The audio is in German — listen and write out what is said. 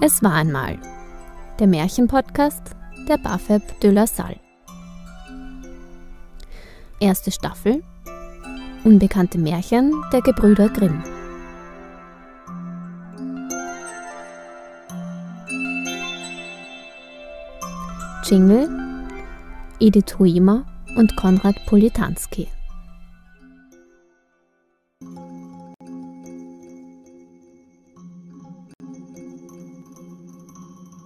Es war einmal der Märchenpodcast der Bafeb de la Salle. Erste Staffel Unbekannte Märchen der Gebrüder Grimm. Jingle Edith Huimer und Konrad Politanski.